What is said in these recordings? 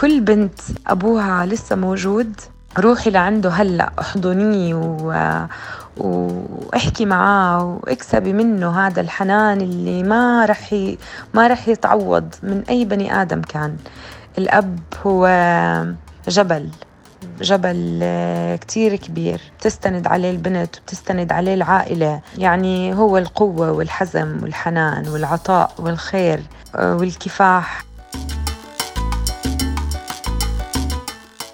كل بنت أبوها لسه موجود روحي لعنده هلأ احضنيه و... واحكي معاه واكسبي منه هذا الحنان اللي ما رح ي... ما رح يتعوض من أي بني آدم كان. الأب هو جبل جبل كتير كبير. تستند عليه البنت وتستند عليه العائلة. يعني هو القوة والحزم والحنان والعطاء والخير والكفاح.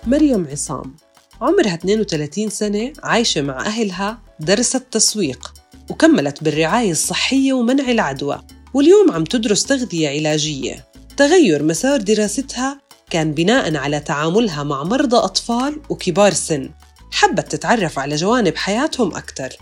مريم عصام. عمرها 32 سنة عايشة مع أهلها درست تسويق وكملت بالرعاية الصحية ومنع العدوى واليوم عم تدرس تغذية علاجية. تغير مسار دراستها كان بناء على تعاملها مع مرضى أطفال وكبار سن. حبت تتعرف على جوانب حياتهم أكثر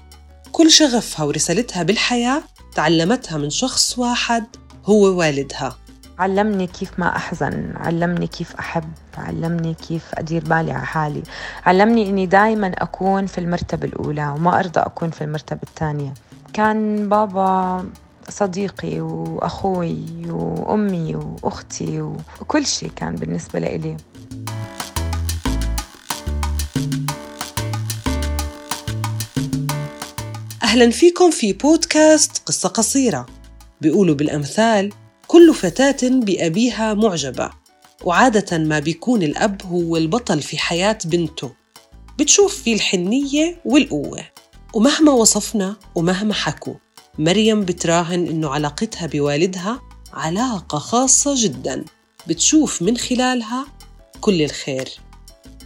كل شغفها ورسالتها بالحياة تعلمتها من شخص واحد هو والدها. علمني كيف ما أحزن علمني كيف أحب علمني كيف أدير بالي على حالي. علمني أني دايما أكون في المرتبة الأولى وما أرضى أكون في المرتبة الثانية. كان بابا صديقي وأخوي وأمي وأختي وكل شيء كان بالنسبة لإلي. أهلا فيكم في بودكاست قصة قصيرة. بيقولوا بالأمثال كل فتاة بأبيها معجبة وعادة ما بيكون الأب هو البطل في حياة بنته. بتشوف فيه الحنية والقوة. ومهما وصفنا ومهما حكوا مريم بتراهن إنه علاقتها بوالدها علاقة خاصة جدا. بتشوف من خلالها كل الخير.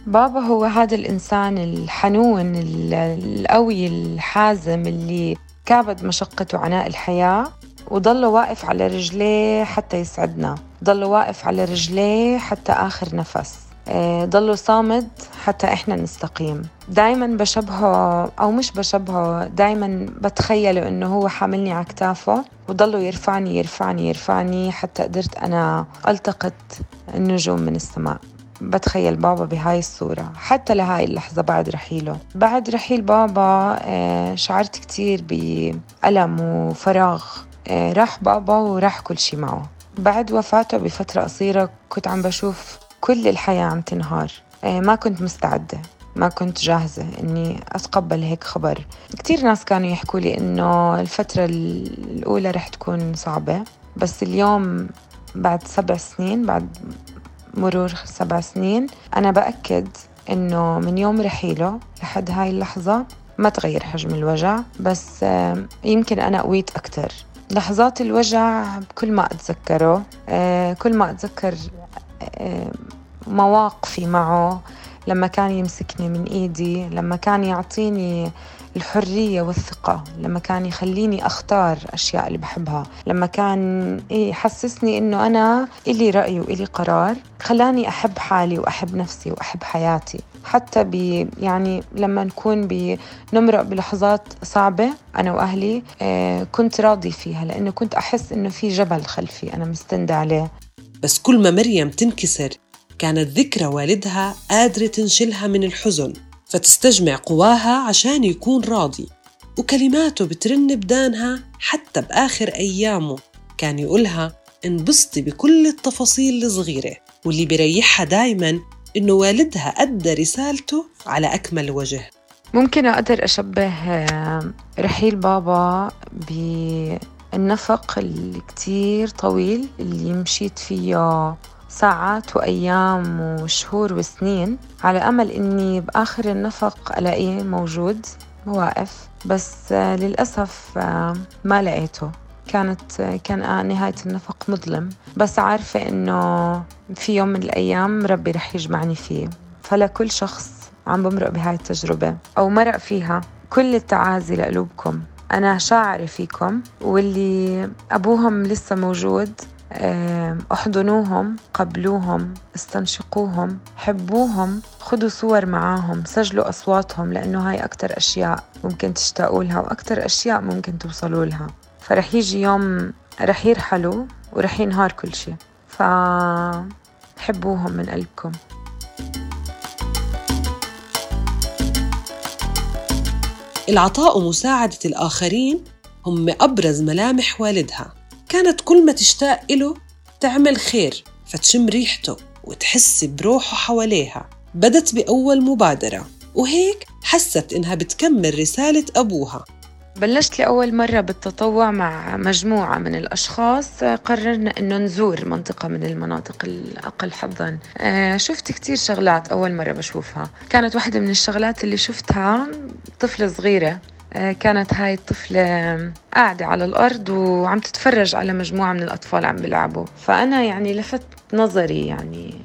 بابا هو هذا الإنسان الحنون القوي الحازم اللي كابد مشقة وعناء الحياة. وضل واقف على رجليه حتى يسعدنا. ضل واقف على رجليه حتى آخر نفس. آه، ضلوا صامد حتى إحنا نستقيم. دايما بشبهه أو مش بشبهه دايما بتخيله إنه هو حاملني على كتافه وضلوا يرفعني يرفعني يرفعني حتى قدرت أنا ألتقط النجوم من السماء. بتخيل بابا بهاي الصورة. حتى لهاي اللحظة بعد رحيله. بعد رحيل بابا آه، شعرت كتير بألم وفراغ. راح بابا وراح كل شي معه. بعد وفاته بفترة قصيرة كنت عم بشوف كل الحياة عم تنهار. آه، ما كنت مستعدة ما كنت جاهزة إني أتقبل هيك خبر. كتير ناس كانوا يحكوا لي إنه الفترة الأولى رح تكون صعبة بس اليوم بعد سبع سنين بعد مرور سبع سنين أنا بأكد إنه من يوم رحيله لحد هاي اللحظة ما تغير حجم الوجع بس آه، يمكن أنا قويت أكتر. لحظات الوجع كل ما أتذكره آه، كل ما أتذكر آه، مواقفي معه لما كان يمسكني من إيدي لما كان يعطيني الحرية والثقة. لما كان يخليني أختار أشياء اللي بحبها لما كان يحسسني إنه أنا إلي رأي وإلي قرار خلاني أحب حالي وأحب نفسي وأحب حياتي. حتى ب يعني لما نكون بنمرق بلحظات صعبة أنا وأهلي آه، كنت راضي فيها لأنه كنت أحس إنه في جبل خلفي أنا مستندة عليه. بس كل ما مريم تنكسر كانت ذكرى والدها قادرة تنشلها من الحزن. فتستجمع قواها عشان يكون راضي. وكلماته بترن بدانها حتى بآخر أيامه. كان يقولها انبسطي بكل التفاصيل الصغيرة واللي بيريحها دايما إنه والدها أدى رسالته على أكمل وجه. ممكن أقدر أشبه آه، رحيل بابا بالنفق الكتير طويل اللي مشيت فيه ساعات وأيام وشهور وسنين على أمل إني بآخر النفق ألاقيه موجود واقف بس آه، للأسف آه، ما لقيته. كانت آه، كان نهاية النفق مظلم. بس عارفة إنه في يوم من الأيام ربي رح يجمعني فيه. فلكل شخص عم بمرق بهاي التجربة أو مرق فيها. كل التعازي لقلوبكم. أنا شاعرة فيكم واللي أبوهم لسه موجود احضنوهم قبلوهم استنشقوهم حبوهم خدوا صور معاهم سجلوا أصواتهم لأنه هاي أكتر أشياء ممكن تشتاقوا لها وأكتر أشياء ممكن توصلوا لها. فرح يجي يوم رح يرحلوا ورح ينهار كل شيء. فحبوهم من قلبكم. العطاء ومساعدة الآخرين هم أبرز ملامح والدها. كانت كل ما تشتاق إله تعمل خير فتشم ريحته وتحس بروحه حواليها. بدت بأول مبادرة وهيك حست إنها بتكمل رسالة أبوها. بلشت لأول مرة بالتطوع مع مجموعة من الأشخاص قررنا أنه نزور منطقة من المناطق الأقل حظا. آه، شفت كتير شغلات أول مرة بشوفها. كانت واحدة من الشغلات اللي شفتها طفلة صغيرة. كانت هاي الطفلة قاعدة على الأرض وعم تتفرج على مجموعة من الأطفال عم بيلعبوا. فأنا يعني لفت نظري يعني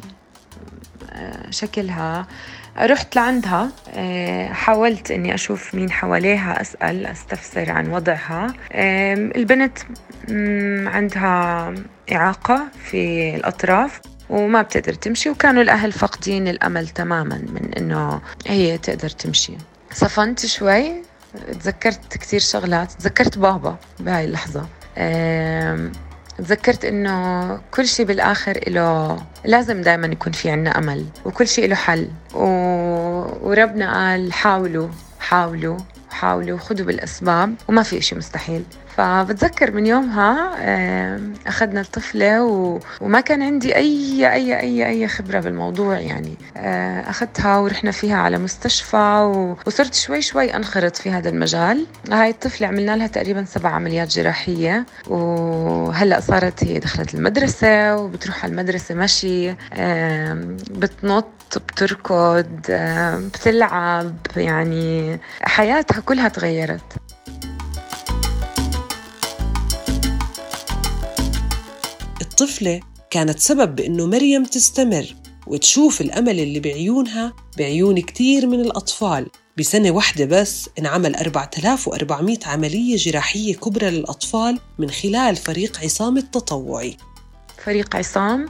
آه، شكلها. رحت لعندها آه، حاولت إني أشوف مين حواليها أسأل أستفسر عن وضعها. البنت عندها إعاقة في الأطراف وما بتقدر تمشي وكانوا الأهل فاقدين الأمل تماما من إنه هي تقدر تمشي. صفنت شوي تذكرت كثير شغلات. تذكرت بابا بهاي اللحظة. تذكرت إنه كل شيء بالآخر له لازم دائما يكون في عنا أمل وكل شيء له حل. و... وربنا قال حاولوا حاولوا. حاولوا خذوا بالأسباب وما في شيء مستحيل. فبتذكر من يومها أخذنا الطفلة وما كان عندي أي أي أي أي خبرة بالموضوع يعني. آه، أخذتها ورحنا فيها على مستشفى وصرت شوي شوي أنخرط في هذا المجال. هاي الطفلة عملنا لها تقريبا سبع عمليات جراحية وهلأ صارت هي دخلت المدرسة وبتروح على المدرسة مشي. بتنط بتركض بتلعب يعني. حياتها كلها تغيرت. الطفلة كانت سبب بإنه مريم تستمر وتشوف الأمل اللي بعيونها بعيون كتير من الأطفال. بسنة واحدة بس انعمل 4400 عملية جراحية كبرى للأطفال من خلال فريق عصام التطوعي. فريق عصام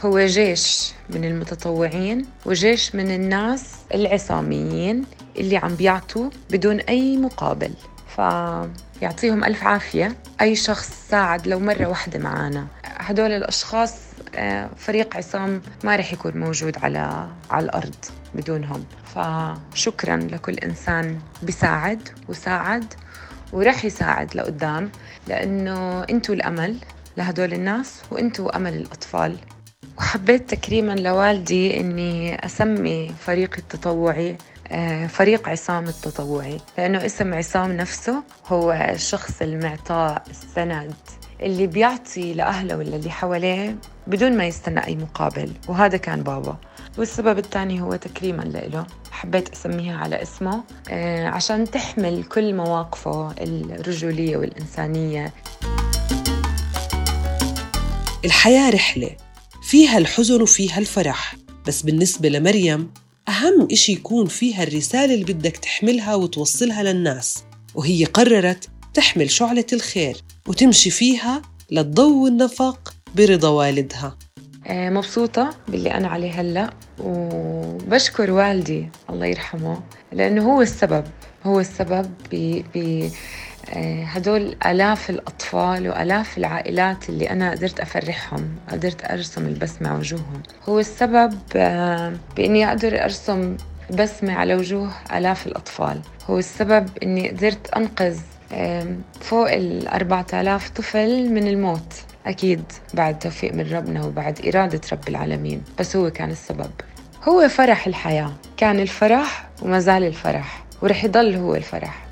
هو جيش من المتطوعين وجيش من الناس العصاميين. اللي عم بيعطوا بدون أي مقابل. فيعطيهم ألف عافية. أي شخص ساعد لو مرة واحدة معنا هدول الأشخاص آه، فريق عصام ما رح يكون موجود على على الأرض بدونهم. فشكرا لكل إنسان بيساعد وساعد ورح يساعد لقدام لأنه أنتوا الأمل لهدول الناس وأنتوا أمل الأطفال. وحبيت تكريما لوالدي إني أسمي فريقي التطوعي. فريق عصام التطوعي لأنه اسم عصام نفسه هو الشخص المعطاء السند اللي بيعطي لأهله ولا اللي حواليه بدون ما يستنى أي مقابل وهذا كان بابا. والسبب الثاني هو تكريما له حبيت أسميها على اسمه آه، عشان تحمل كل مواقفه الرجولية والإنسانية. الحياة رحلة فيها الحزن وفيها الفرح بس بالنسبة لمريم أهم إشي يكون فيها الرسالة اللي بدك تحملها وتوصلها للناس وهي قررت تحمل شعلة الخير وتمشي فيها لتضوي النفق برضا والدها. آه، مبسوطة باللي أنا عليه هلأ وبشكر والدي الله يرحمه لأنه هو السبب هو السبب ب آه، هدول آلاف الأطفال وآلاف العائلات اللي أنا قدرت أفرحهم قدرت أرسم البسمة على وجوههم. هو السبب آه، بإني أقدر أرسم بسمة على وجوه آلاف الأطفال. هو السبب إني قدرت أنقذ فوق ال 4000 طفل من الموت. أكيد بعد توفيق من ربنا وبعد إرادة رب العالمين. بس هو كان السبب. هو فرح الحياة. كان الفرح وما زال الفرح. ورح يضل هو الفرح.